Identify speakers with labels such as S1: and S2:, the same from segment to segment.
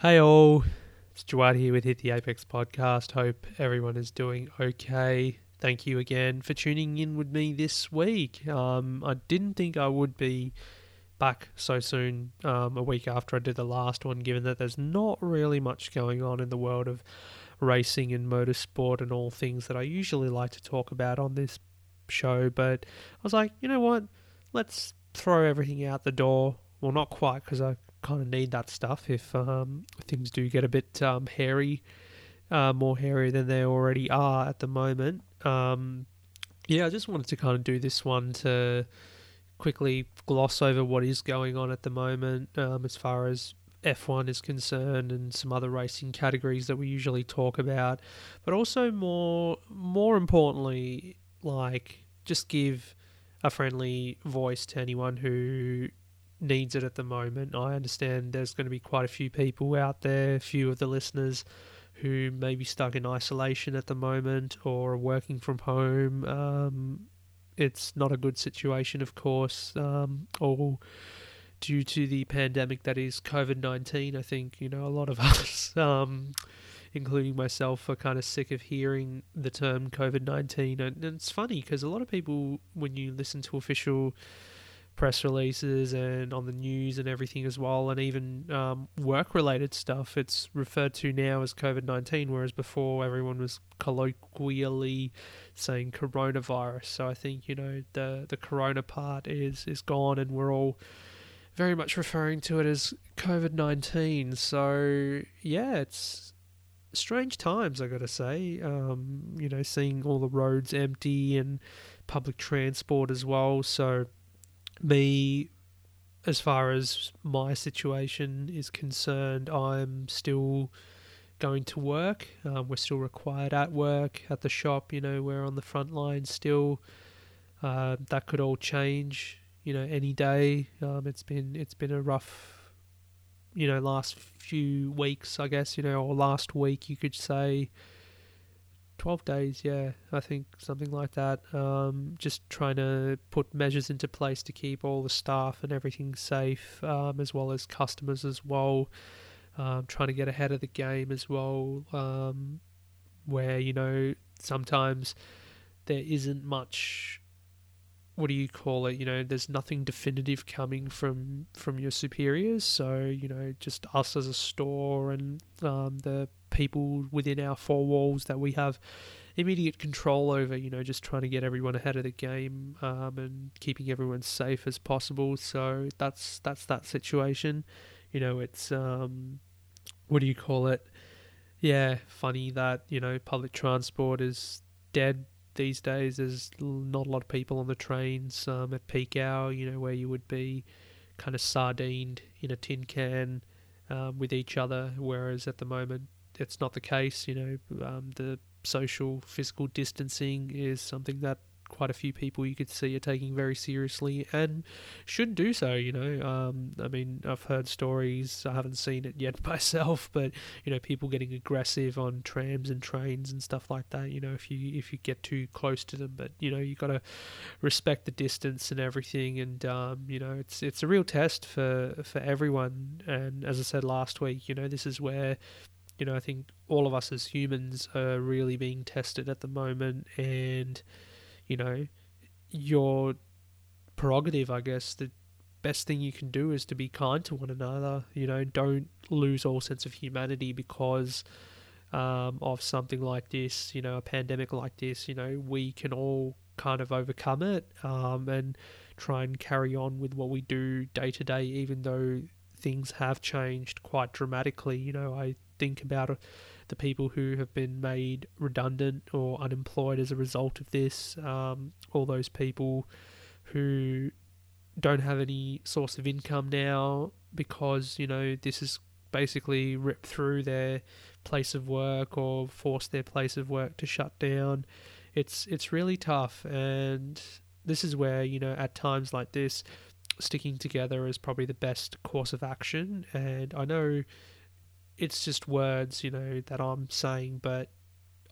S1: Hey all, it's Jawad here with Hit the Apex podcast. Hope everyone is doing okay. Thank you again for tuning in with me this week. Um, I didn't think I would be back so soon, um, a week after I did the last one, given that there's not really much going on in the world of racing and motorsport and all things that I usually like to talk about on this show. But I was like, you know what? Let's throw everything out the door. Well, not quite, because I kind of need that stuff if um, things do get a bit um, hairy, uh, more hairy than they already are at the moment. Um, yeah, I just wanted to kind of do this one to quickly gloss over what is going on at the moment um, as far as F1 is concerned and some other racing categories that we usually talk about, but also more more importantly, like just give a friendly voice to anyone who needs it at the moment. I understand there's going to be quite a few people out there, a few of the listeners who may be stuck in isolation at the moment or working from home. Um, it's not a good situation, of course, um, all due to the pandemic that is COVID 19. I think, you know, a lot of us, um, including myself, are kind of sick of hearing the term COVID 19. And, and it's funny because a lot of people, when you listen to official press releases and on the news and everything as well, and even um, work related stuff. It's referred to now as COVID 19, whereas before everyone was colloquially saying coronavirus. So I think, you know, the, the corona part is, is gone and we're all very much referring to it as COVID 19. So yeah, it's strange times, I gotta say. Um, you know, seeing all the roads empty and public transport as well. So me, as far as my situation is concerned, I'm still going to work. Um, we're still required at work, at the shop. You know, we're on the front line still. Uh, that could all change. You know, any day. Um, it's been it's been a rough, you know, last few weeks. I guess you know, or last week you could say. 12 days, yeah, I think something like that. Um, just trying to put measures into place to keep all the staff and everything safe, um, as well as customers as well. Um, trying to get ahead of the game as well, um, where, you know, sometimes there isn't much what do you call it? You know, there's nothing definitive coming from from your superiors. So you know, just us as a store and um, the people within our four walls that we have immediate control over. You know, just trying to get everyone ahead of the game um, and keeping everyone safe as possible. So that's that's that situation. You know, it's um, what do you call it? Yeah, funny that you know public transport is dead these days. There's not a lot of people on the trains um, at peak hour. You know, where you would be kind of sardined in a tin can um, with each other, whereas at the moment it's not the case. You know, um, the social physical distancing is something that quite a few people you could see are taking very seriously and should do so. You know, um, I mean, I've heard stories. I haven't seen it yet myself, but you know, people getting aggressive on trams and trains and stuff like that. You know, if you if you get too close to them, but you know, you got to respect the distance and everything. And um, you know, it's it's a real test for for everyone. And as I said last week, you know, this is where you know, I think all of us as humans are really being tested at the moment, and you know, your prerogative, I guess, the best thing you can do is to be kind to one another. You know, don't lose all sense of humanity because um, of something like this. You know, a pandemic like this. You know, we can all kind of overcome it um, and try and carry on with what we do day to day, even though things have changed quite dramatically. You know, I think about the people who have been made redundant or unemployed as a result of this, um, all those people who don't have any source of income now because, you know, this is basically ripped through their place of work or forced their place of work to shut down. It's it's really tough and this is where, you know, at times like this, sticking together is probably the best course of action and I know it's just words, you know, that I'm saying, but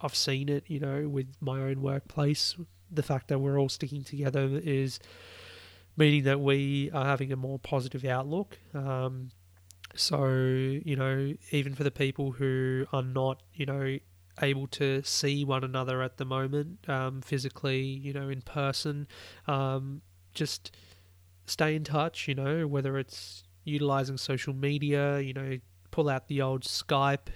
S1: I've seen it, you know, with my own workplace. The fact that we're all sticking together is meaning that we are having a more positive outlook. Um, So, you know, even for the people who are not, you know, able to see one another at the moment, um, physically, you know, in person, um, just stay in touch, you know, whether it's utilizing social media, you know, pull out the old Skype.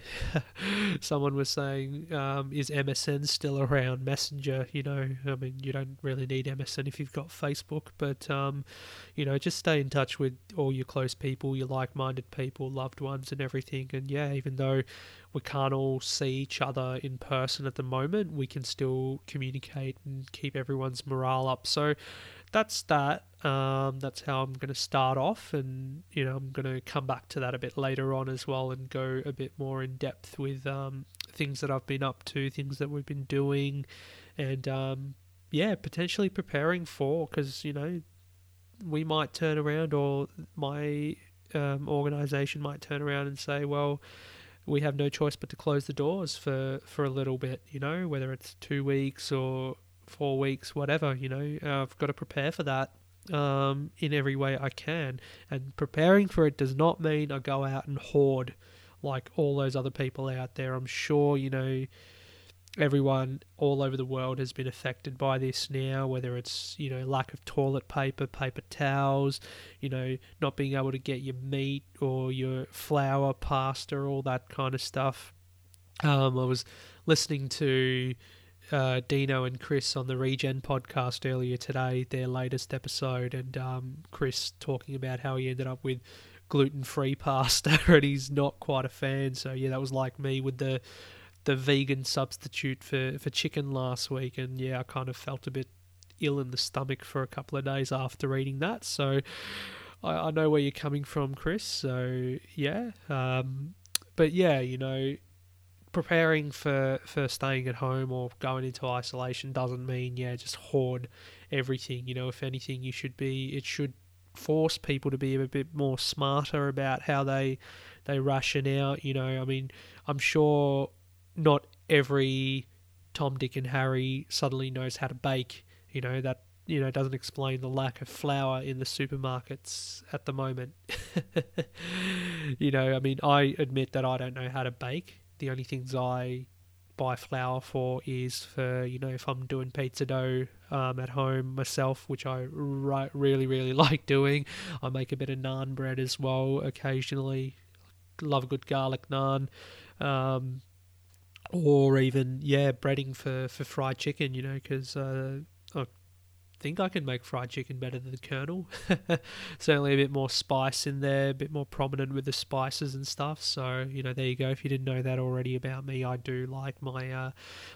S1: Someone was saying, um, is MSN still around? Messenger, you know, I mean, you don't really need MSN if you've got Facebook, but, um, you know, just stay in touch with all your close people, your like minded people, loved ones, and everything. And yeah, even though we can't all see each other in person at the moment, we can still communicate and keep everyone's morale up. So, that's that. Um, that's how I'm going to start off, and you know I'm going to come back to that a bit later on as well, and go a bit more in depth with um, things that I've been up to, things that we've been doing, and um, yeah, potentially preparing for because you know we might turn around, or my um, organization might turn around and say, well. We have no choice but to close the doors for, for a little bit, you know, whether it's two weeks or four weeks, whatever, you know, uh, I've got to prepare for that um, in every way I can. And preparing for it does not mean I go out and hoard like all those other people out there. I'm sure, you know, everyone all over the world has been affected by this now, whether it's, you know, lack of toilet paper, paper towels, you know, not being able to get your meat or your flour, pasta, all that kind of stuff. Um, I was listening to uh, Dino and Chris on the Regen podcast earlier today, their latest episode, and um, Chris talking about how he ended up with gluten free pasta and he's not quite a fan. So yeah, that was like me with the the vegan substitute for, for chicken last week, and yeah, I kind of felt a bit ill in the stomach for a couple of days after eating that. So I, I know where you're coming from, Chris. So yeah, um, but yeah, you know preparing for, for staying at home or going into isolation doesn't mean yeah just hoard everything. You know if anything you should be it should force people to be a bit more smarter about how they they ration out you know. I mean i'm sure not every tom dick and harry suddenly knows how to bake you know. That you know doesn't explain the lack of flour in the supermarkets at the moment. You know i mean i admit that i don't know how to bake the only things I buy flour for is for you know if I'm doing pizza dough um, at home myself, which I ri- really really like doing. I make a bit of naan bread as well occasionally. Love a good garlic naan. Um, or even yeah breading for, for fried chicken you know because uh, think I can make fried chicken better than the Colonel. Certainly a bit more spice in there, a bit more prominent with the spices and stuff. So you know, there you go. If you didn't know that already about me, I do like my uh,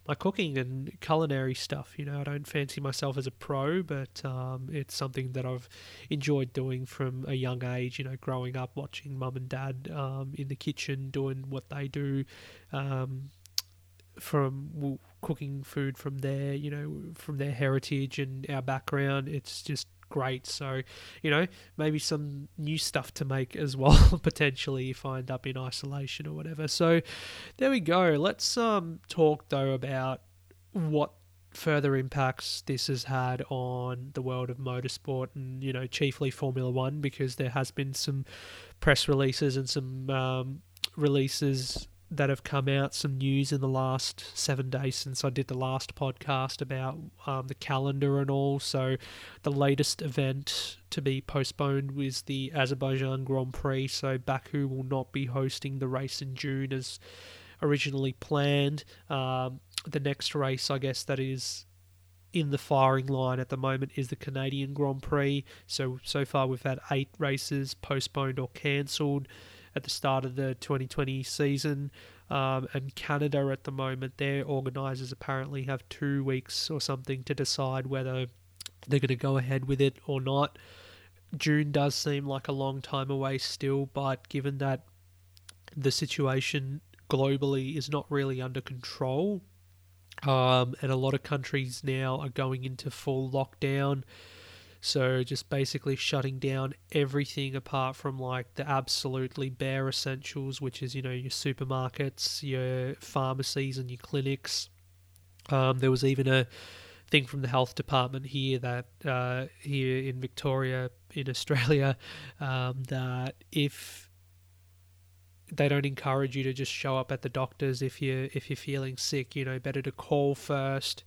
S1: my cooking and culinary stuff. You know, I don't fancy myself as a pro, but um, it's something that I've enjoyed doing from a young age. You know, growing up watching mum and dad um, in the kitchen doing what they do. Um, from cooking food from their, you know, from their heritage and our background. It's just great. So, you know, maybe some new stuff to make as well, potentially if I end up in isolation or whatever. So there we go. Let's um talk though about what further impacts this has had on the world of motorsport and you know chiefly Formula One because there has been some press releases and some um, releases that have come out, some news in the last seven days since I did the last podcast about um, the calendar and all. So, the latest event to be postponed was the Azerbaijan Grand Prix. So, Baku will not be hosting the race in June as originally planned. Um, the next race, I guess, that is in the firing line at the moment is the Canadian Grand Prix. So, so far we've had eight races postponed or cancelled at the start of the 2020 season. Um, and Canada at the moment, their organisers apparently have two weeks or something to decide whether they're going to go ahead with it or not. June does seem like a long time away still, but given that the situation globally is not really under control, um, and a lot of countries now are going into full lockdown so just basically shutting down everything apart from like the absolutely bare essentials, which is you know your supermarkets, your pharmacies, and your clinics. Um, there was even a thing from the health department here that uh, here in Victoria in Australia um, that if they don't encourage you to just show up at the doctors if you if you're feeling sick. You know, better to call first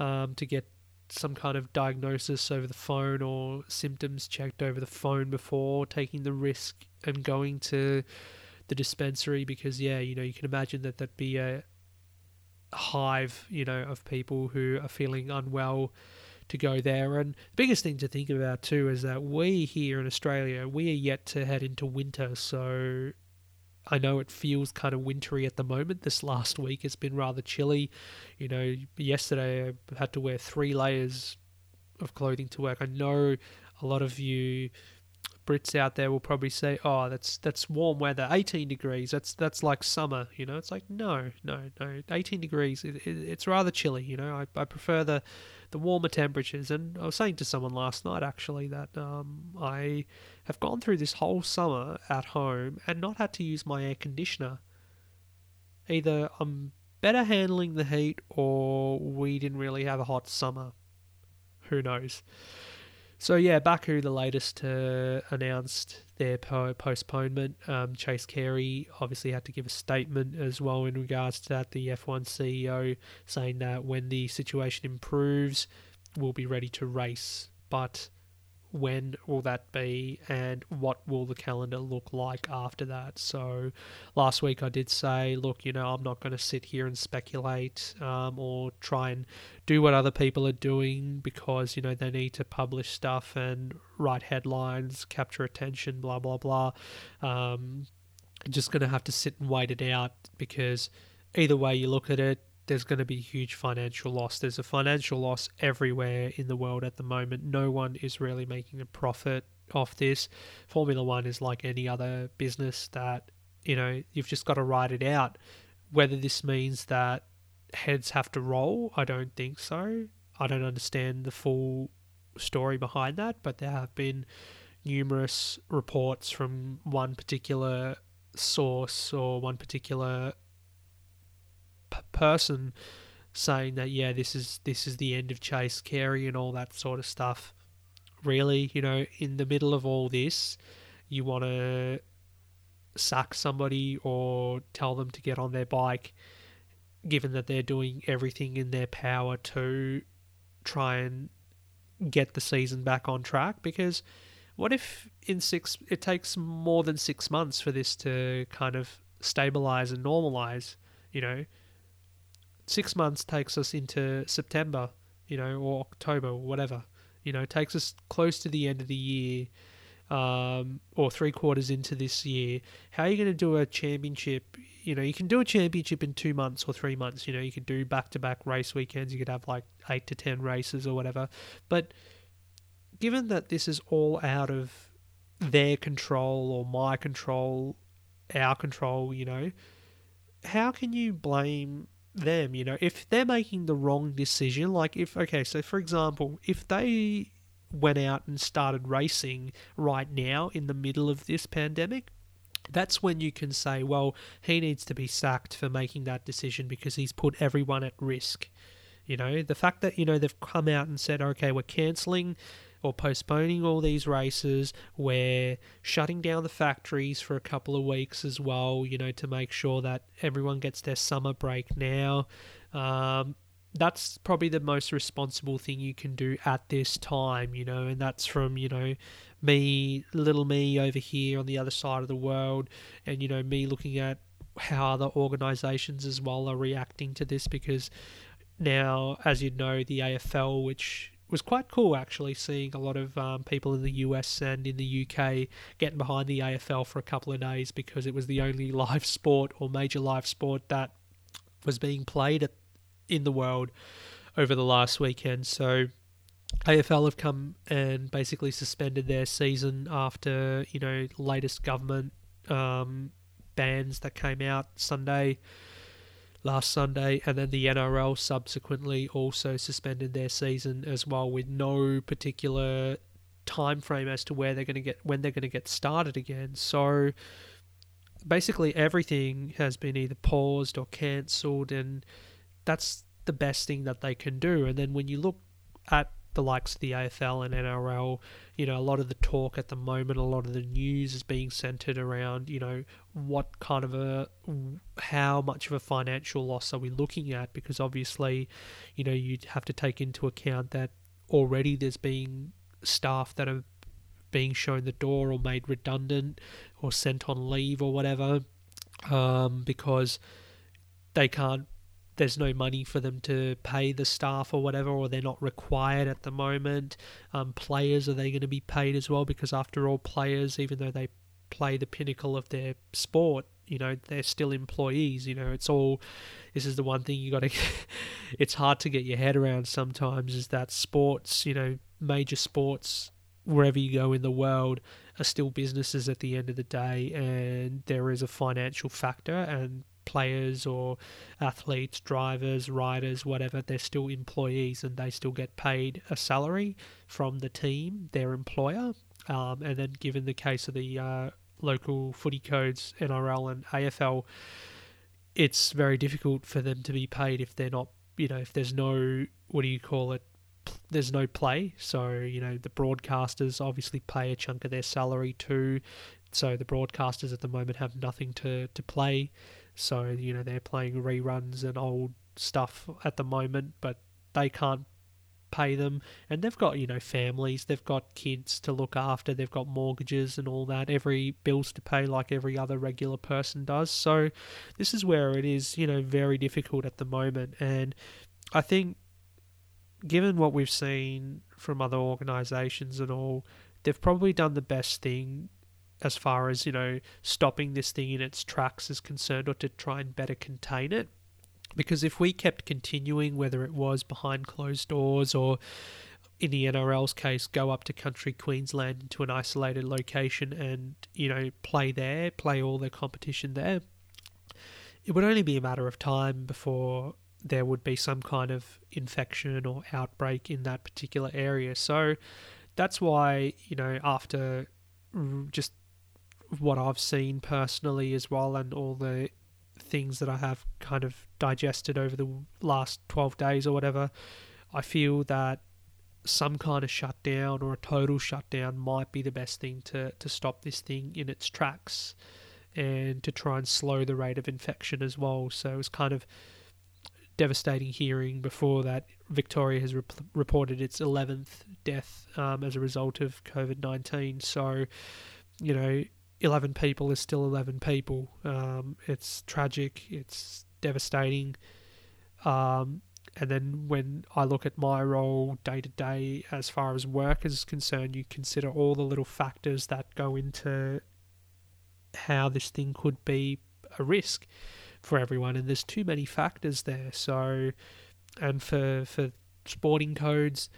S1: um, to get some kind of diagnosis over the phone or symptoms checked over the phone before taking the risk and going to the dispensary because yeah, you know, you can imagine that that'd be a hive, you know, of people who are feeling unwell to go there. And the biggest thing to think about too is that we here in Australia, we are yet to head into winter, so I know it feels kind of wintry at the moment. This last week has been rather chilly. You know, yesterday I had to wear three layers of clothing to work. I know a lot of you Brits out there will probably say, "Oh, that's that's warm weather, 18 degrees. That's that's like summer." You know, it's like no, no, no. 18 degrees. It, it, it's rather chilly. You know, I, I prefer the the warmer temperatures. And I was saying to someone last night actually that um, I have gone through this whole summer at home and not had to use my air conditioner. Either I'm better handling the heat or we didn't really have a hot summer. Who knows? So yeah, Baku, the latest, uh, announced their po- postponement. Um, Chase Carey obviously had to give a statement as well in regards to that. The F1 CEO saying that when the situation improves, we'll be ready to race. But when will that be and what will the calendar look like after that? So last week i did say look you know i'm not going to sit here and speculate um, or try and do what other people are doing because you know they need to publish stuff and write headlines capture attention blah blah blah. Um, just going to have to sit and wait it out because either way you look at it there's going to be huge financial loss. There's a financial loss everywhere in the world at the moment. No one is really making a profit off this. Formula One is like any other business that, you know, you've just got to ride it out. Whether this means that heads have to roll, I don't think so. I don't understand the full story behind that, but there have been numerous reports from one particular source or one particular person saying that yeah, this is this is the end of Chase Carey and all that sort of stuff. Really, you know, in the middle of all this, you want to sack somebody or tell them to get on their bike, given that they're doing everything in their power to try and get the season back on track. Because what if in six it takes more than six months for this to kind of stabilize and normalize? You know, six months takes us into September, you know, or October, whatever. You know, takes us close to the end of the year, um, or three quarters into this year. How are you going to do a championship? You know, you can do a championship in two months or three months. You know, you could do back to back race weekends. You could have like eight to ten races or whatever. But given that this is all out of their control or my control, our control, you know, how can you blame them, you know, if they're making the wrong decision, like if, okay, so for example, if they went out and started racing right now in the middle of this pandemic, that's when you can say, well, he needs to be sacked for making that decision because he's put everyone at risk. You know, the fact that, you know, they've come out and said, okay, we're cancelling or postponing all these races. We're shutting down the factories for a couple of weeks as well, you know, to make sure that everyone gets their summer break now. Um, that's probably the most responsible thing you can do at this time, you know, and that's from, you know, me, little me over here on the other side of the world, and, you know, me looking at how other organizations as well are reacting to this because now, as you know, the AFL, which was quite cool actually seeing a lot of um, people in the US and in the UK getting behind the AFL for a couple of days because it was the only live sport or major live sport that was being played at, in the world over the last weekend. So AFL have come and basically suspended their season after you know latest government um, bans that came out Sunday last Sunday, and then the NRL subsequently also suspended their season as well, with no particular time frame as to where they're going to get when they're going to get started again. So basically, everything has been either paused or cancelled, and that's the best thing that they can do. And then when you look at the likes of the AFL and NRL, you know, a lot of the talk at the moment, a lot of the news is being centered around, you know, what kind of a, how much of a financial loss are we looking at? Because obviously, you know, you have to take into account that already there's been staff that are being shown the door or made redundant or sent on leave or whatever um, because they can't there's no money for them to pay the staff or whatever, or they're not required at the moment. Um, players are they going to be paid as well? Because after all, players, even though they play the pinnacle of their sport, you know, they're still employees. You know, it's all. This is the one thing you got to. it's hard to get your head around sometimes. Is that sports, you know, major sports wherever you go in the world are still businesses at the end of the day, and there is a financial factor, and players or athletes, drivers, riders, whatever, they're still employees and they still get paid a salary from the team, their employer. Um, and then, given the case of the uh, local footy codes, NRL and AFL, it's very difficult for them to be paid if they're not, you know, if there's no, what do you call it? There's no play. So, you know, the broadcasters obviously pay a chunk of their salary too. So the broadcasters at the moment have nothing to, to play. So, you know, they're playing reruns and old stuff at the moment, but they can't pay them. And they've got, you know, families, they've got kids to look after, they've got mortgages and all that, every bills to pay like every other regular person does. So, this is where it is, you know, very difficult at the moment. And I think, given what we've seen from other organisations and all, they've probably done the best thing as far as you know stopping this thing in its tracks is concerned or to try and better contain it. Because if we kept continuing whether it was behind closed doors or in the NRL's case go up to country Queensland into an isolated location and you know play there play all their competition there it would only be a matter of time before there would be some kind of infection or outbreak in that particular area. So that's why you know after just what I've seen personally as well, and all the things that I have kind of digested over the last 12 days or whatever, I feel that some kind of shutdown or a total shutdown might be the best thing to, to stop this thing in its tracks and to try and slow the rate of infection as well. So it was kind of devastating hearing before that Victoria has rep- reported its 11th death um, as a result of COVID 19. So, you know, 11 people is still 11 people. Um, it's tragic, it's devastating. Um, and then when I look at my role day to day as far as work is concerned, you consider all the little factors that go into how this thing could be a risk for everyone. And there's too many factors there. So, and for, for sporting codes,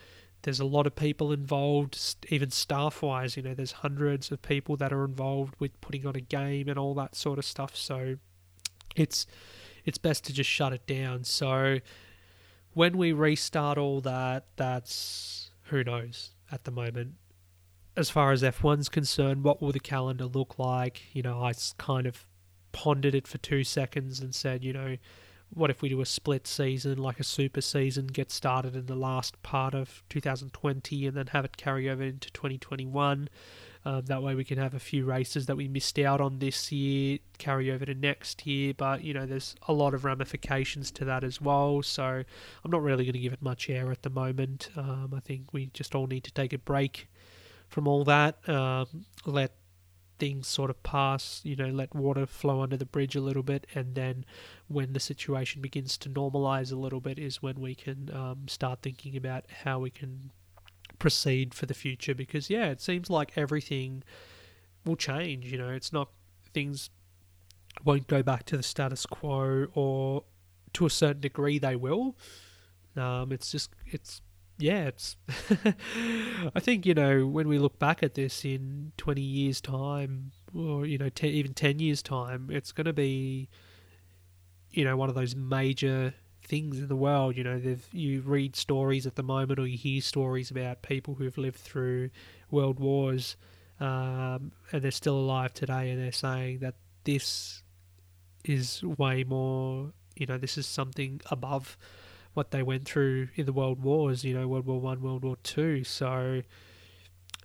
S1: there's a lot of people involved, even staff wise. You know, there's hundreds of people that are involved with putting on a game and all that sort of stuff. So it's it's best to just shut it down. So when we restart all that, that's who knows at the moment. As far as F1's concerned, what will the calendar look like? You know, I kind of pondered it for two seconds and said, you know, what if we do a split season, like a super season, get started in the last part of 2020 and then have it carry over into 2021? Um, that way we can have a few races that we missed out on this year carry over to next year. But, you know, there's a lot of ramifications to that as well. So I'm not really going to give it much air at the moment. Um, I think we just all need to take a break from all that. Um, let things sort of pass, you know, let water flow under the bridge a little bit, and then when the situation begins to normalize a little bit, is when we can um, start thinking about how we can proceed for the future. Because, yeah, it seems like everything will change, you know, it's not things won't go back to the status quo, or to a certain degree, they will. Um, it's just, it's yeah, it's. I think you know when we look back at this in twenty years' time, or you know, even ten years' time, it's going to be, you know, one of those major things in the world. You know, you read stories at the moment, or you hear stories about people who've lived through world wars, um, and they're still alive today, and they're saying that this is way more. You know, this is something above what they went through in the world wars. You know, World War One, World War Two. So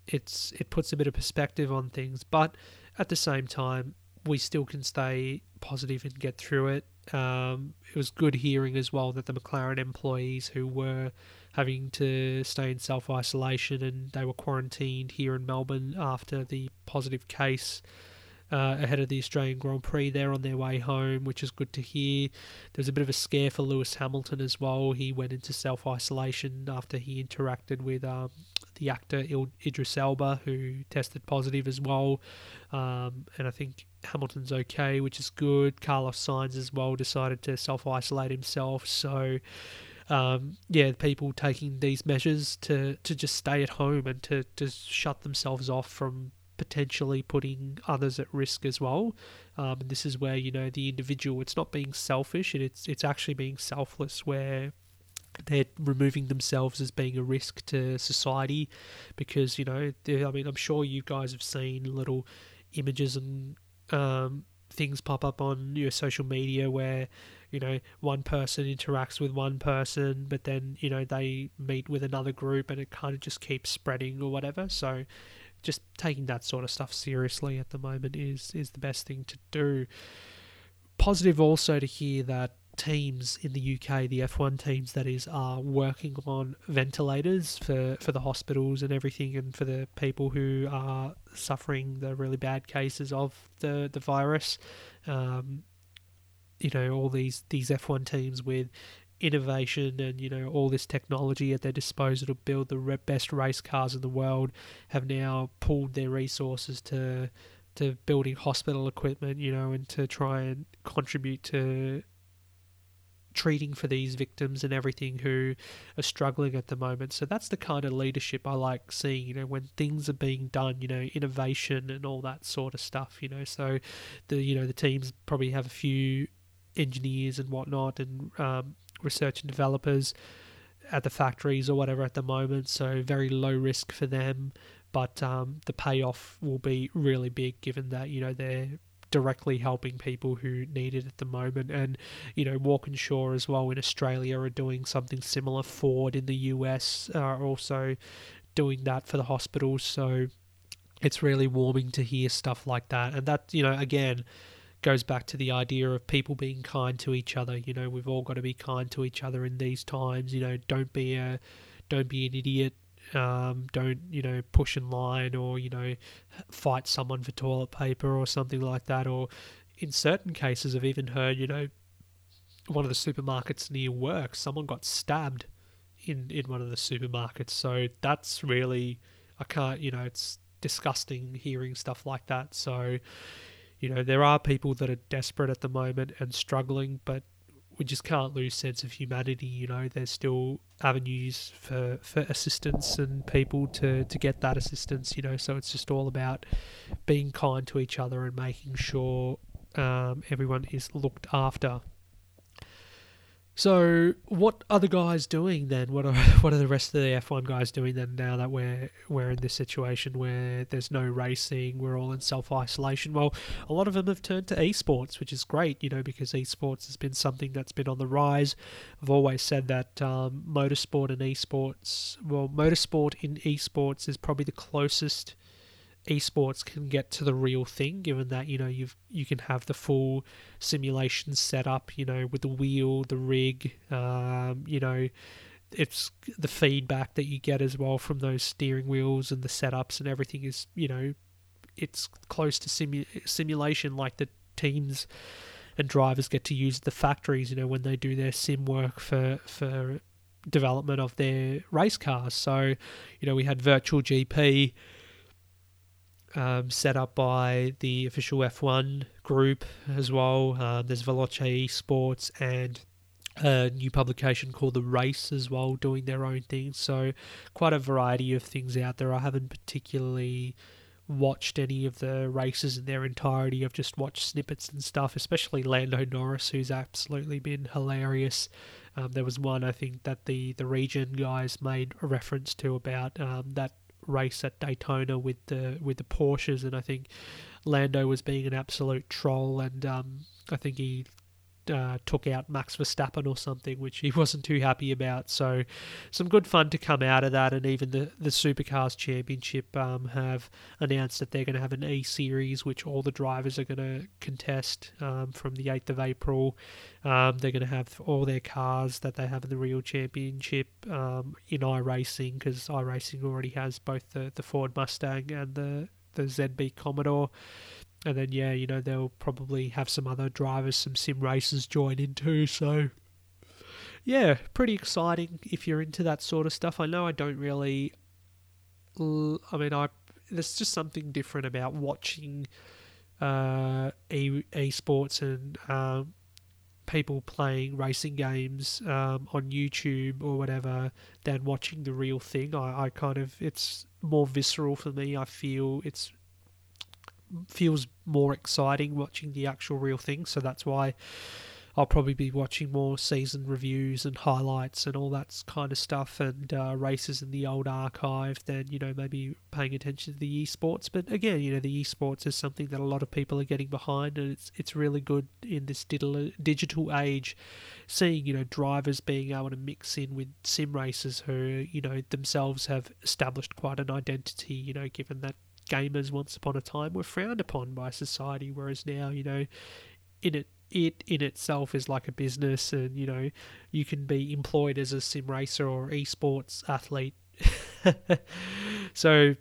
S1: it's it puts a bit of perspective on things, but at the same time, we still can stay positive and get through it. Um, it was good hearing as well that the McLaren employees who were having to stay in self isolation and they were quarantined here in Melbourne after the positive case uh, ahead of the Australian Grand Prix. They're on their way home, which is good to hear. There's a bit of a scare for Lewis Hamilton as well. He went into self isolation after he interacted with um, the actor Idris Elba, who tested positive as well. Um, and I think Hamilton's okay, which is good. Carlos Sainz as well decided to self isolate himself. So. Um, yeah, people taking these measures to, to just stay at home and to, to shut themselves off from potentially putting others at risk as well. Um, and this is where you know the individual. It's not being selfish, and it's it's actually being selfless. Where they're removing themselves as being a risk to society, because you know, I mean, I'm sure you guys have seen little images and um, things pop up on your social media where you know one person interacts with one person but then you know they meet with another group and it kind of just keeps spreading or whatever so just taking that sort of stuff seriously at the moment is is the best thing to do. Positive also to hear that teams in the UK, the F1 teams that is, are working on ventilators for, for the hospitals and everything, and for the people who are suffering the really bad cases of the the virus. Um, you know, all these these F1 teams with innovation and you know all this technology at their disposal to build the best race cars in the world have now pulled their resources to to building hospital equipment you know and to try and contribute to treating for these victims and everything who are struggling at the moment. So that's the kind of leadership I like seeing you know when things are being done you know innovation and all that sort of stuff you know. So the you know the teams probably have a few engineers and whatnot and um, research and developers at the factories or whatever at the moment, so very low risk for them. But um, the payoff will be really big given that you know they're directly helping people who need it at the moment. And, you know, Walkinshaw as well in Australia are doing something similar. Ford in the US are also doing that for the hospitals. So it's really warming to hear stuff like that. And that, you know, again, goes back to the idea of people being kind to each other. You know, we've all got to be kind to each other in these times. You know, don't be a don't be an idiot. Um, don't you know push in line or you know fight someone for toilet paper or something like that. Or in certain cases, I've even heard you know one of the supermarkets near work, someone got stabbed in in one of the supermarkets. So that's really I can't you know it's disgusting hearing stuff like that. So you know, there are people that are desperate at the moment and struggling, but we just can't lose sense of humanity. You know, there's still avenues for, for assistance and people to, to get that assistance, you know, so it's just all about being kind to each other and making sure um, everyone is looked after. So, what are the guys doing then? What are what are the rest of the F one guys doing then? Now that we're we're in this situation where there's no racing, we're all in self isolation. Well, a lot of them have turned to esports, which is great, you know, because esports has been something that's been on the rise. I've always said that um, motorsport and esports, well, motorsport in esports is probably the closest esports can get to the real thing, given that you know you've you can have the full simulation set up, you know, with the wheel, the rig, um, you know, it's the feedback that you get as well from those steering wheels and the setups and everything is you know it's close to simu- simulation like the teams and drivers get to use the factories you know when they do their sim work for for development of their race cars. So you know we had virtual gp um, set up by the official F1 group as well. Um, there's Veloce Esports and a new publication called The Race as well, doing their own thing. So, quite a variety of things out there. I haven't particularly watched any of the races in their entirety. I've just watched snippets and stuff, especially Lando Norris, who's absolutely been hilarious. Um, there was one I think that the the Regen guys made a reference to about um, that race at Daytona with the with the Porsches, and I think Lando was being an absolute troll, and um, I think he uh, took out Max Verstappen or something, which he wasn't too happy about. So, some good fun to come out of that. And even the, the Supercars Championship um, have announced that they're going to have an E Series, which all the drivers are going to contest um, from the 8th of April. Um, they're going to have all their cars that they have in the Real Championship um, in iRacing because iRacing already has both the, the Ford Mustang and the, the ZB Commodore. And then, yeah, you know, they'll probably have some other drivers, some sim races join in too. So, yeah, pretty exciting if you're into that sort of stuff. I know I don't really. I mean, I there's just something different about watching uh, e esports and um, people playing racing games um, on YouTube or whatever than watching the real thing. I, I kind of it's more visceral for me. I feel it's feels more exciting watching the actual real thing. So that's why I'll probably be watching more season reviews and highlights and all that kind of stuff and uh, races in the old archive than, you know, maybe paying attention to the esports. But again, you know, the esports is something that a lot of people are getting behind and it's it's really good in this digital, age seeing, you know, drivers being able to mix in with sim racers who, you know, themselves have established quite an identity, you know, given that gamers once upon a time were frowned upon by society, whereas now, you know, in it it in itself is like a business and you know you can be employed as a sim racer or esports athlete. So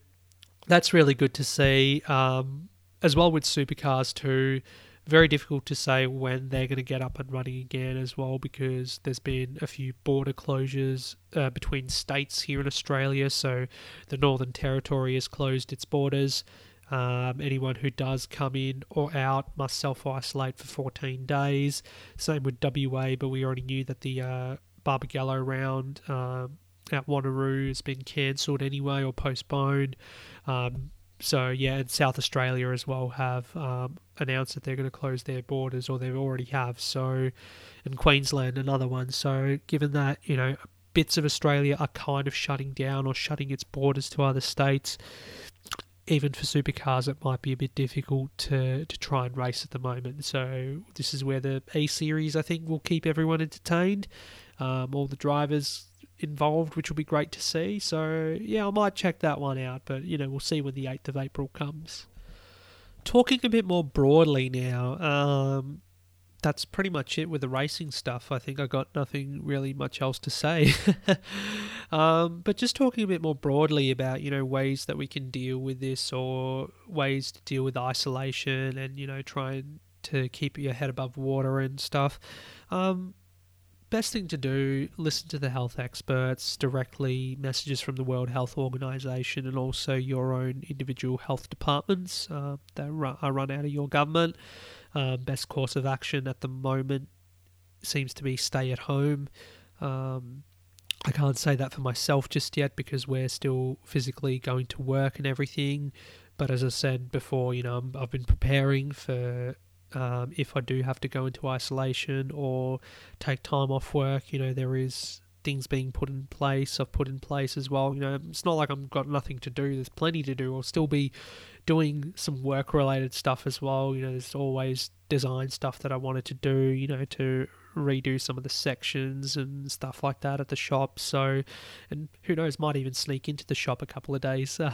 S1: that's really good to see um, as well with supercars too very difficult to say when they're going to get up and running again as well because there's been a few border closures uh, between states here in Australia. So the Northern Territory has closed its borders. Um, anyone who does come in or out must self isolate for 14 days. Same with WA, but we already knew that the uh, Barbagallo round um, at Wanneroo has been cancelled anyway or postponed. Um, so yeah, and South Australia as well have um, announced that they're going to close their borders, or they already have. So, and Queensland another one. So, given that you know bits of Australia are kind of shutting down or shutting its borders to other states, even for supercars, it might be a bit difficult to to try and race at the moment. So, this is where the A series I think will keep everyone entertained. Um, all the drivers involved, which will be great to see. So yeah, I might check that one out, but you know we'll see when the eighth of April comes. Talking a bit more broadly now, um, that's pretty much it with the racing stuff. I think I got nothing really much else to say. um, but just talking a bit more broadly about you know ways that we can deal with this or ways to deal with isolation and you know trying to keep your head above water and stuff. Um, best thing to do listen to the health experts directly messages from the world health organization and also your own individual health departments uh, that are run out of your government um, best course of action at the moment seems to be stay at home um, I can't say that for myself just yet because we're still physically going to work and everything. But as I said before, you know, i have been preparing for um, if I do have to go into isolation or take time off work, you know, there is things being put in place. I've put in place as well. You know, it's not like I've got nothing to do. There's plenty to do. I'll still be doing some work related stuff as well. You know, there's always design stuff that I wanted to do, you know, to redo some of the sections and stuff like that at the shop. So, and who knows, might even sneak into the shop a couple of days.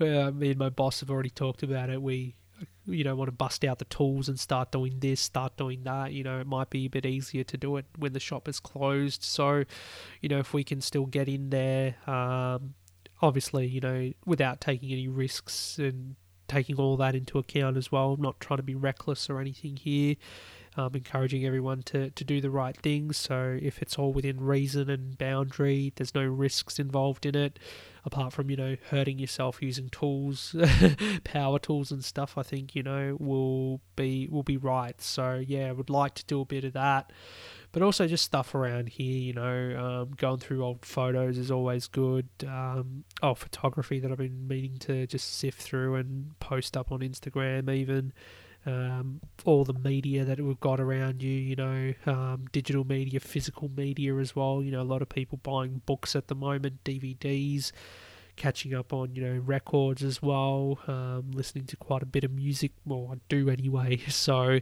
S1: Uh, me and my boss have already talked about it. We you know want to bust out the tools and start doing this start doing that you know it might be a bit easier to do it when the shop is closed so you know if we can still get in there um, obviously you know without taking any risks and taking all that into account as well I'm not trying to be reckless or anything here um, encouraging everyone to, to do the right things. So if it's all within reason and boundary, there's no risks involved in it, apart from you know hurting yourself using tools, power tools and stuff. I think you know will be will be right. So yeah, I would like to do a bit of that. But also just stuff around here, you know, um, going through old photos is always good. Um, oh, photography that I've been meaning to just sift through and post up on Instagram, even um, all the media that we've got around you, you know, um, digital media, physical media as well. You know, a lot of people buying books at the moment, DVDs, catching up on, you know, records as well, um, listening to quite a bit of music. Well, I do anyway. So,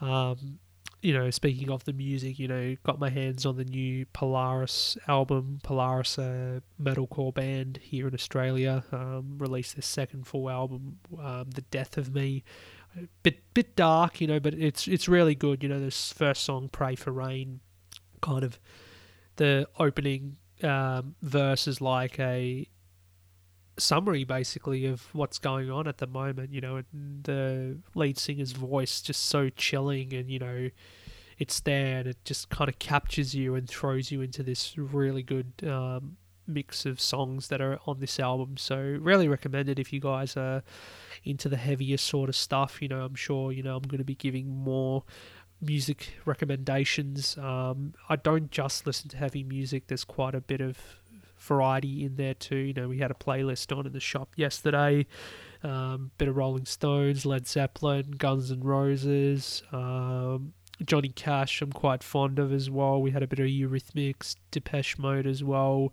S1: um, you know, speaking of the music, you know, got my hands on the new Polaris album. Polaris, a metalcore band here in Australia, um, released their second full album, um, "The Death of Me." Bit bit dark, you know, but it's it's really good. You know, this first song, "Pray for Rain," kind of the opening um, verse is like a summary basically of what's going on at the moment you know and the lead singer's voice just so chilling and you know it's there and it just kind of captures you and throws you into this really good um, mix of songs that are on this album so really recommend it if you guys are into the heavier sort of stuff you know i'm sure you know i'm going to be giving more music recommendations um, i don't just listen to heavy music there's quite a bit of variety in there too. You know, we had a playlist on in the shop yesterday. Um, bit of Rolling Stones, Led Zeppelin, Guns N' Roses, um, Johnny Cash. I'm quite fond of as well. We had a bit of Eurythmics, Depeche Mode as well.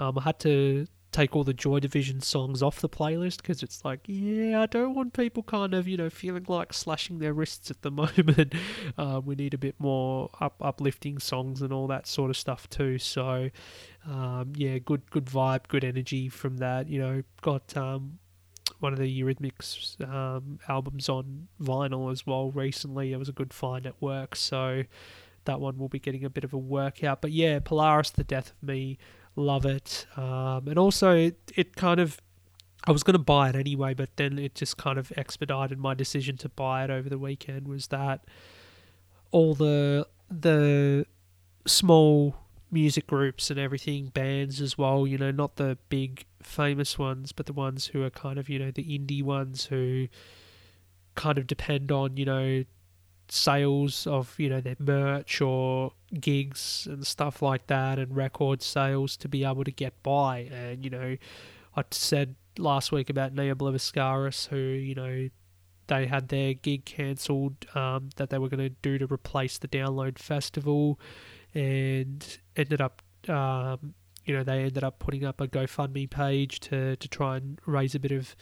S1: Um, I had to take all the Joy Division songs off the playlist because it's like, yeah, I don't want people kind of, you know, feeling like slashing their wrists at the moment. Uh, we need a bit more up, uplifting songs and all that sort of stuff too. So, um, yeah, good good vibe, good energy from that. You know, got um, one of the Eurythmics um, albums on vinyl as well recently. It was a good find at work, so that one will be getting a bit of a workout. But yeah, Polaris, The Death of Me love it. Um, and also, it, it kind of, I was going to buy it anyway, but then it just kind of expedited my decision to buy it over the weekend. Was that all the the small music groups and everything, bands as well, you know, not the big famous ones, but the ones who are kind of, you know, the indie ones who kind of depend on, you know, sales of you know their merch or gigs and stuff like that and record sales to be able to get by. And you know I said last week about Ne Obliviscaris who you know they had their gig cancelled um, that they were going to do to replace the download festival and ended up um, you know they ended up putting up a GoFundMe page to to try and raise a bit of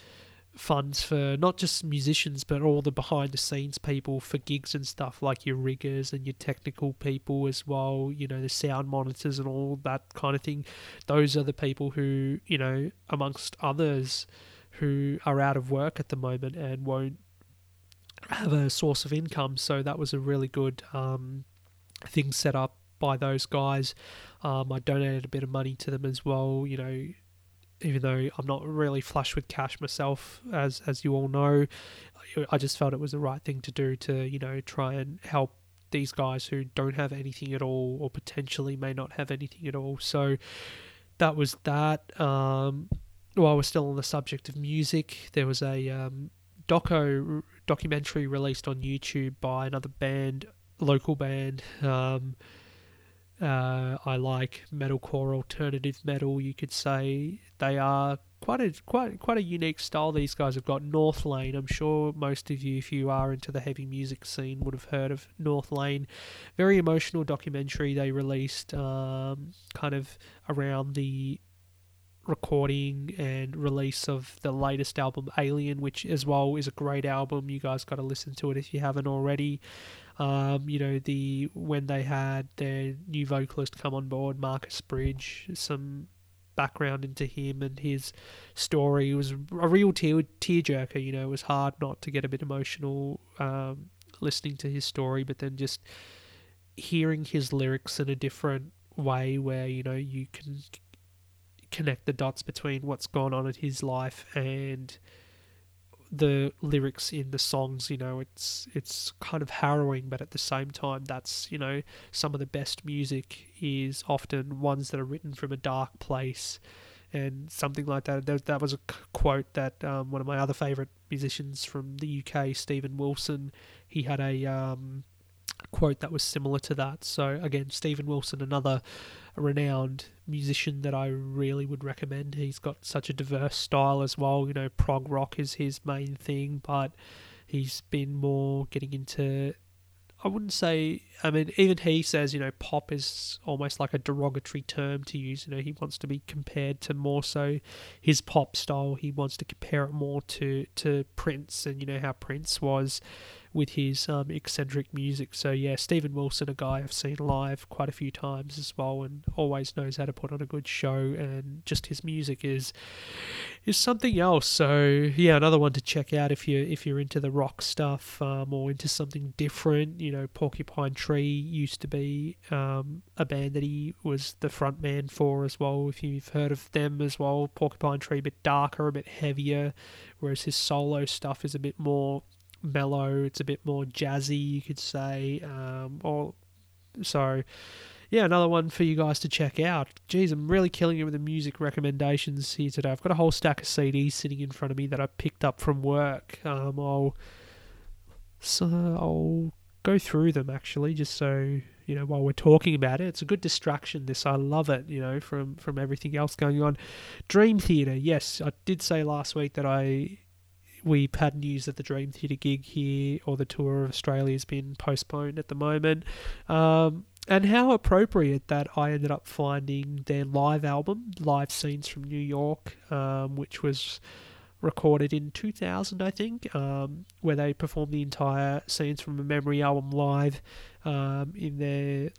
S1: funds for not just musicians but all the behind the scenes people for gigs and stuff like your riggers and your technical people as well you know the sound monitors and all that kind of thing. Those are the people who you know amongst others who are out of work at the moment and won't have a source of income. So that was a really good um, thing set up by those guys. Um, I donated a bit of money to them as well you know even though I'm not really flush with cash myself, as as you all know, I just felt it was the right thing to do to you know try and help these guys who don't have anything at all or potentially may not have anything at all. So that was that. Um, while we're still on the subject of music, there was a um, doco documentary released on YouTube by another band, local band. Um, uh, I like metalcore alternative metal. You could say they are quite a quite quite a unique style. These guys have got Northlane. I'm sure most of you, if you are into the heavy music scene, would have heard of Northlane. Very emotional documentary they released, um, kind of around the recording and release of the latest album Alien, which as well is a great album. You guys got to listen to it if you haven't already. Um, you know, the when they had their new vocalist come on board, Marcus Bridge, some background into him and his story it was a real tear tearjerker. You know, it was hard not to get a bit emotional um, listening to his story, but then just hearing his lyrics in a different way, where you know you can connect the dots between what's gone on in his life and the lyrics in the songs you know it's it's kind of harrowing but at the same time that's you know some of the best music is often ones that are written from a dark place and something like that. That, that was a quote that um, one of my other favorite musicians from the UK Steven Wilson he had a um, quote that was similar to that so again Steven Wilson another renowned musician that I really would recommend. He's got such a diverse style as well. You know, prog rock is his main thing, but he's been more getting into. I wouldn't say. I mean, even he says, you know, pop is almost like a derogatory term to use. You know, he wants to be compared to more so his pop style. He wants to compare it more to to Prince, and you know how Prince was with his um, eccentric music. So yeah, Steven Wilson, a guy I've seen live quite a few times as well, and always knows how to put on a good show. And just his music is is something else. So yeah, another one to check out if you if you're into the rock stuff um, or into something different. You know, Porcupine Tree used to be um, a band that he was the front man for as well. If you've heard of them as well, Porcupine Tree, a bit darker, a bit heavier, whereas his solo stuff is a bit more mellow. It's a bit more jazzy, you could say. Um, or so, yeah, another one for you guys to check out. Geez, I'm really killing it with the music recommendations here today. I've got a whole stack of CDs sitting in front of me that I picked up from work. Um, I'll so I'll go through them actually, just so you know while we're talking about it. It's a good distraction. This I love it. You know from from everything else going on. Dream Theater. Yes, I did say last week that I we had news that the Dream Theater gig here or the tour of Australia has been postponed at the moment. Um, and how appropriate that I ended up finding their live album, Live Scenes from New York, um, which was recorded in 2000, I think, um, where they performed the entire Scenes from a Memory album live um, in their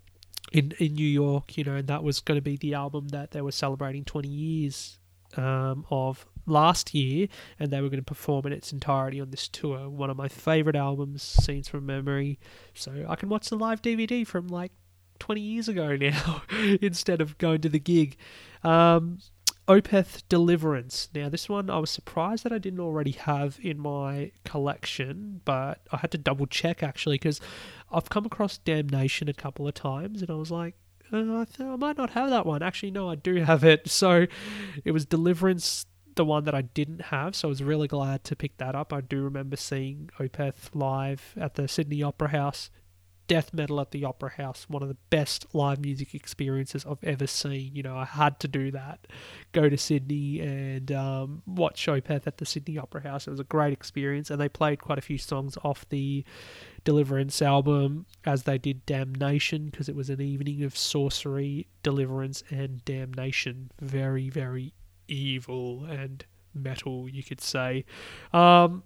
S1: in in New York. You know, and that was going to be the album that they were celebrating 20 years um, of last year, and they were going to perform in its entirety on this tour. One of my favorite albums, Scenes from Memory. So I can watch the live DVD from like 20 years ago now instead of going to the gig. Um, Opeth Deliverance. Now, this one I was surprised that I didn't already have in my collection, but I had to double check actually because I've come across Damnation a couple of times and I was like, Uh, I, th- I might not have that one. Actually, no, I do have it. So it was Deliverance, the one that I didn't have. So I was really glad to pick that up. I do remember seeing Opeth live at the Sydney Opera House death metal at the Opera House, one of the best live music experiences I've ever seen. You know, I had to do that. Go to Sydney and um, watch Opeth at the Sydney Opera House. It was a great experience, and they played quite a few songs off the Deliverance album, as they did Damnation, because it was an evening of sorcery, deliverance, and damnation. Very, very evil and metal, you could say. Um,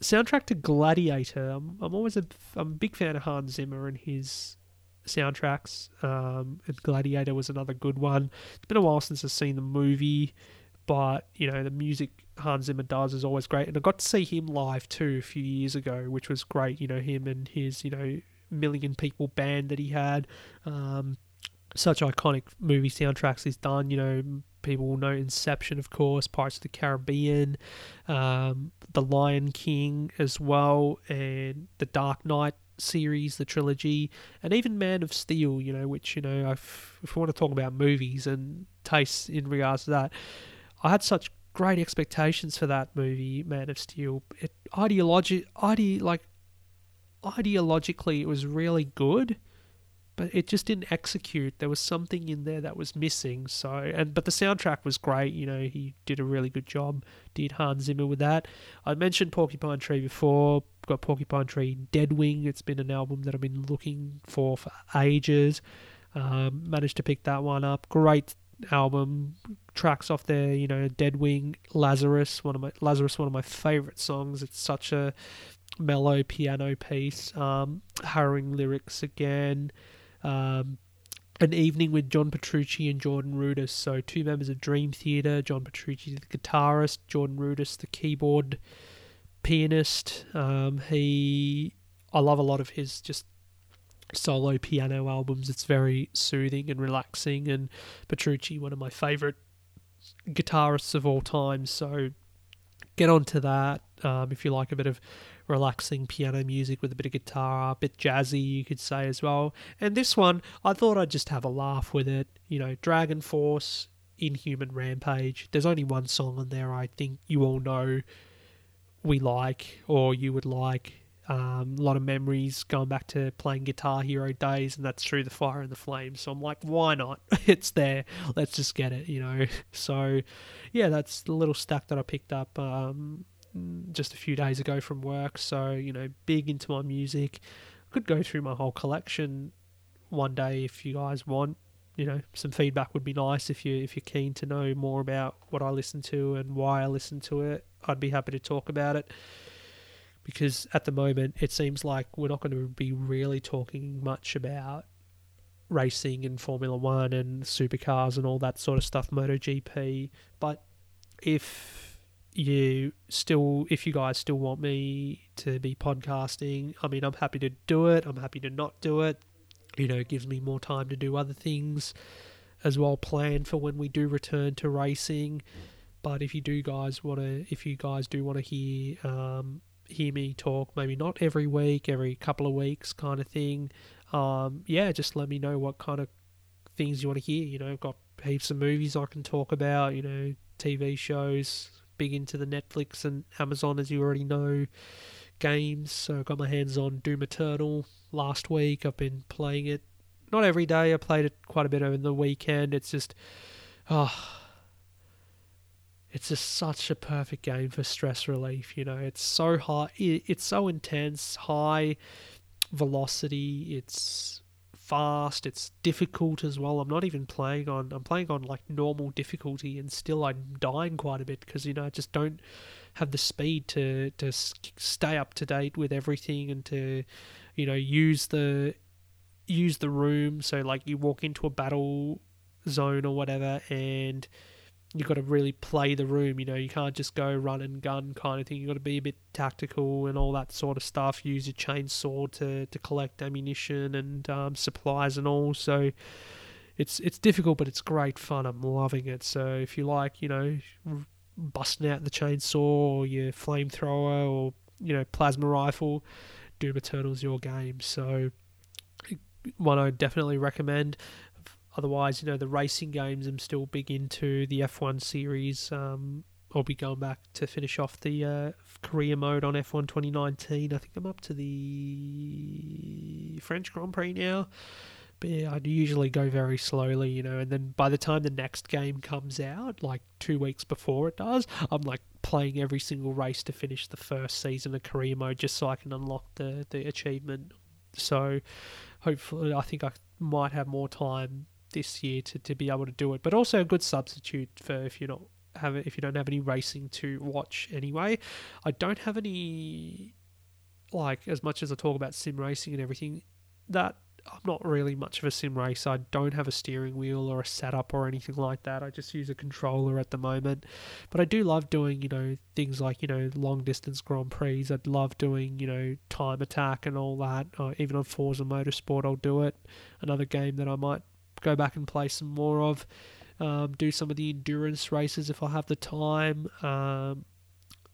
S1: soundtrack to Gladiator. I'm, I'm always a I'm a big fan of Hans Zimmer and his soundtracks. Um, and Gladiator was another good one. It's been a while since I've seen the movie, but you know the music Hans Zimmer does is always great. And I got to see him live too a few years ago, which was great. You know him and his you know million people band that he had. Um, such iconic movie soundtracks he's done. You know, people will know Inception, of course, Pirates of the Caribbean, um, The Lion King as well, and the Dark Knight series, the trilogy, and even Man of Steel. You know, which you know, if, if we want to talk about movies and tastes in regards to that, I had such great expectations for that movie, Man of Steel. It ideology, ide like ideologically, it was really good but it just didn't execute. There was something in there that was missing. So, and but the soundtrack was great. You know, he did a really good job. Did Hans Zimmer with that? I mentioned Porcupine Tree before. Got Porcupine Tree Deadwing. It's been an album that I've been looking for for ages. Um, managed to pick that one up. Great album. Tracks off there. You know, Deadwing, Lazarus. One of my Lazarus. One of my favorite songs. It's such a mellow piano piece. Um, harrowing lyrics again um, an evening with John Petrucci and Jordan Rudess. So two members of Dream Theater. John Petrucci, the guitarist. Jordan Rudess, the keyboard pianist. Um, he, I love a lot of his just solo piano albums. It's very soothing and relaxing. And Petrucci, one of my favorite guitarists of all time. So get onto that um, if you like a bit of relaxing piano music with a bit of guitar, a bit jazzy, you could say as well. And this one, I thought I'd just have a laugh with it. You know, DragonForce, Inhuman Rampage. There's only one song on there I think you all know we like or you would like. Um, a lot of memories going back to playing Guitar Hero days, and that's through the fire and the flames. So I'm like, why not? it's there. Let's just get it, you know. So, yeah, that's the little stack that I picked up. Um, Mm, just a few days ago from work. So, you know, big into my music. Could go through my whole collection one day if you guys want. You know, some feedback would be nice if you if you're keen to know more about what I listen to and why I listen to it. I'd be happy to talk about it. because at the moment it seems like we're not going to be really talking much about racing and Formula One and supercars and all that sort of stuff, MotoGP. But if you still, if you guys still want me to be podcasting, I mean, I'm happy to do it. I'm happy to not do it. You know, it gives me more time to do other things as well planned for when we do return to racing. But if you do guys want to, if you guys do want to hear um, hear me talk, maybe not every week, every couple of weeks kind of thing, um, yeah, just let me know what kind of things you want to hear. You know, I've got heaps of movies I can talk about, you know, TV shows, big into the Netflix and Amazon, as you already know, games. So I got my hands on Doom Eternal last week. I've been playing it, not every day, I played it quite a bit over the weekend. It's just, oh, it's just such a perfect game for stress relief. You know, it's so high, it's so intense, high velocity. It's fast. It's difficult as well. I'm not even playing on. I'm playing on like normal difficulty, and still I'm dying quite a bit because you know I just don't have the speed to to stay up to date with everything and to you know use the use the room. So like you walk into a battle zone or whatever, and you've got to really play the room. You know, you can't just go run and gun kind of thing. You've got to be a bit tactical and all that sort of stuff. Use your chainsaw to, to collect ammunition and um, supplies and all. So it's it's difficult, but it's great fun. I'm loving it. So if you like, you know, busting out the chainsaw or your flamethrower or you know plasma rifle, Doom Eternal's your game. So one I definitely recommend. Otherwise, you know, the racing games I'm still big into. The F1 series, um, I'll be going back to finish off the uh, career mode on F1 2019. I think I'm up to the French Grand Prix now. But yeah, I usually go very slowly, you know, and then by the time the next game comes out, like two weeks before it does, I'm like playing every single race to finish the first season of career mode just so I can unlock the, the achievement. So hopefully, I think I might have more time this year to, to be able to do it, but also a good substitute for if you're not have if you don't have any racing to watch anyway. I don't have any like as much as I talk about sim racing and everything that I'm not really much of a sim racer. I don't have a steering wheel or a setup or anything like that. I just use a controller at the moment. But I do love doing, you know, things like, you know, long distance Grand Prix. I'd love doing, you know, time attack and all that. Uh, even on Forza Motorsport, I'll do it. Another game that I might go back and play some more of. Um, do some of the endurance races if I have the time. Um,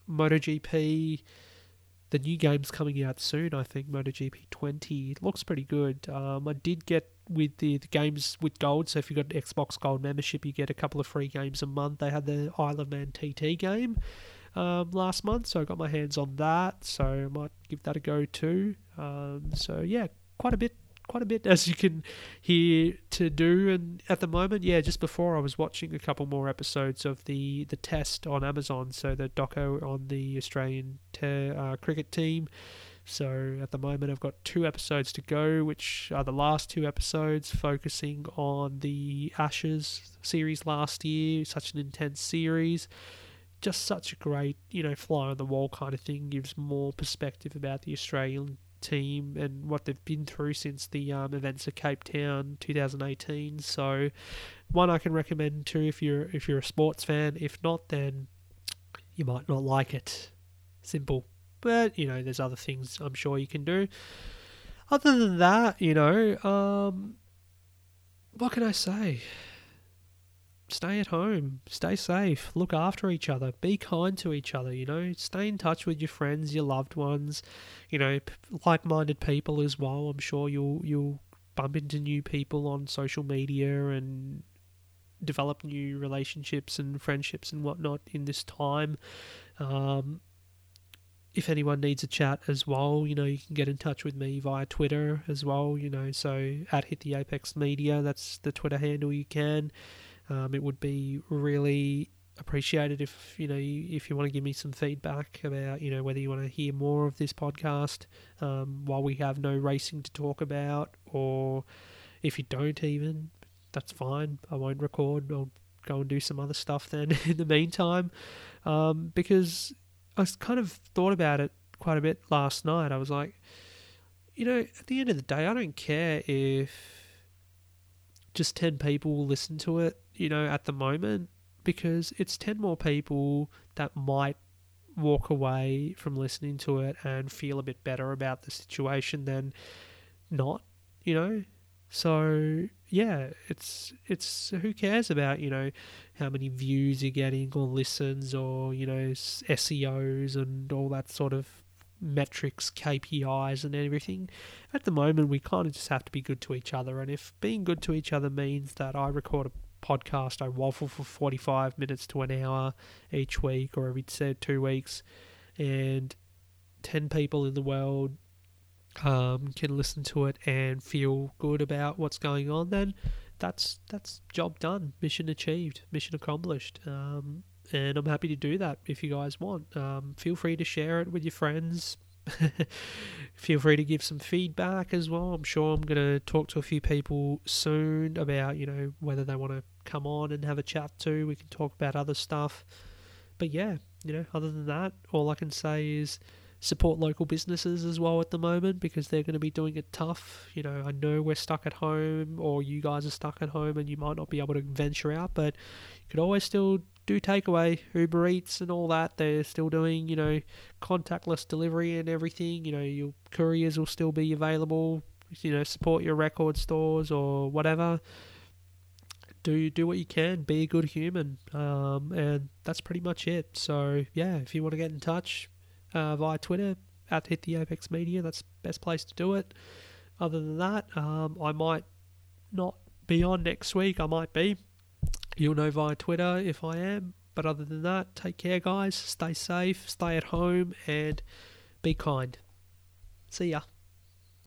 S1: MotoGP, the new game's coming out soon. I think MotoGP 20 it looks pretty good. Um, I did get with the, the games with gold. So if you've got Xbox Gold membership, you get a couple of free games a month. They had the Isle of Man TT game um, last month, so I got my hands on that. So I might give that a go too. Um, so yeah, quite a bit quite a bit as you can hear to do. And at the moment, yeah, just before I was watching a couple more episodes of the the test on Amazon, so the doco on the Australian te- uh, cricket team. So at the moment, I've got two episodes to go, which are the last two episodes, focusing on the Ashes series last year. Such an intense series. Just such a great, you know, fly on the wall kind of thing. Gives more perspective about the Australian team and what they've been through since the um, events of Cape Town 2018. So one I can recommend too if you're if you're a sports fan. If not, then you might not like it. Simple. But you know, there's other things I'm sure you can do. Other than that, you know, um, what can I say? Stay at home, stay safe, look after each other, be kind to each other, you know, stay in touch with your friends, your loved ones, you know, like-minded people as well. I'm sure you'll you'll bump into new people on social media and develop new relationships and friendships and whatnot in this time. Um, if anyone needs a chat as well, you know, you can get in touch with me via Twitter as well, you know, so at Hit the Apex Media, that's the Twitter handle you can. Um, it would be really appreciated if you know if you want to give me some feedback about you know whether you want to hear more of this podcast um, while we have no racing to talk about, or if you don't even, that's fine. I won't record. I'll go and do some other stuff then in the meantime, um, because I kind of thought about it quite a bit last night. I was like, you know, at the end of the day, I don't care if just 10 people listen to it, you know, at the moment, because it's 10 more people that might walk away from listening to it and feel a bit better about the situation than not, you know? So yeah, it's it's who cares about you know how many views you're getting or listens or you know SEOs and all that sort of metrics, KPIs, and everything. At the moment, we kind of just have to be good to each other, and if being good to each other means that I record a podcast, I waffle for 45 minutes to an hour each week or every two weeks, and 10 people in the world um, can listen to it and feel good about what's going on, then that's that's job done, mission achieved, mission accomplished. Um, and I'm happy to do that if you guys want. Um, feel free to share it with your friends. feel free to give some feedback as well. I'm sure I'm going to talk to a few people soon about you know whether they want to come on and have a chat too. We can talk about other stuff. But yeah, you know, other than that, all I can say is support local businesses as well at the moment because they're going to be doing it tough. You know, I know we're stuck at home or you guys are stuck at home and you might not be able to venture out, but you could always still do takeaway, Uber Eats and all that. They're still doing, you know, contactless delivery and everything. You know, your couriers will still be available. You know, support your record stores or whatever. Do do what you can. Be a good human, um, and that's pretty much it. So yeah, if you want to get in touch, uh, via Twitter at Hit the Apex Media. That's best place to do it. Other than that, um, I might not be on next week. I might be. You'll know via Twitter if I am. But other than that, take care, guys. Stay safe, stay at home, and be kind. See ya.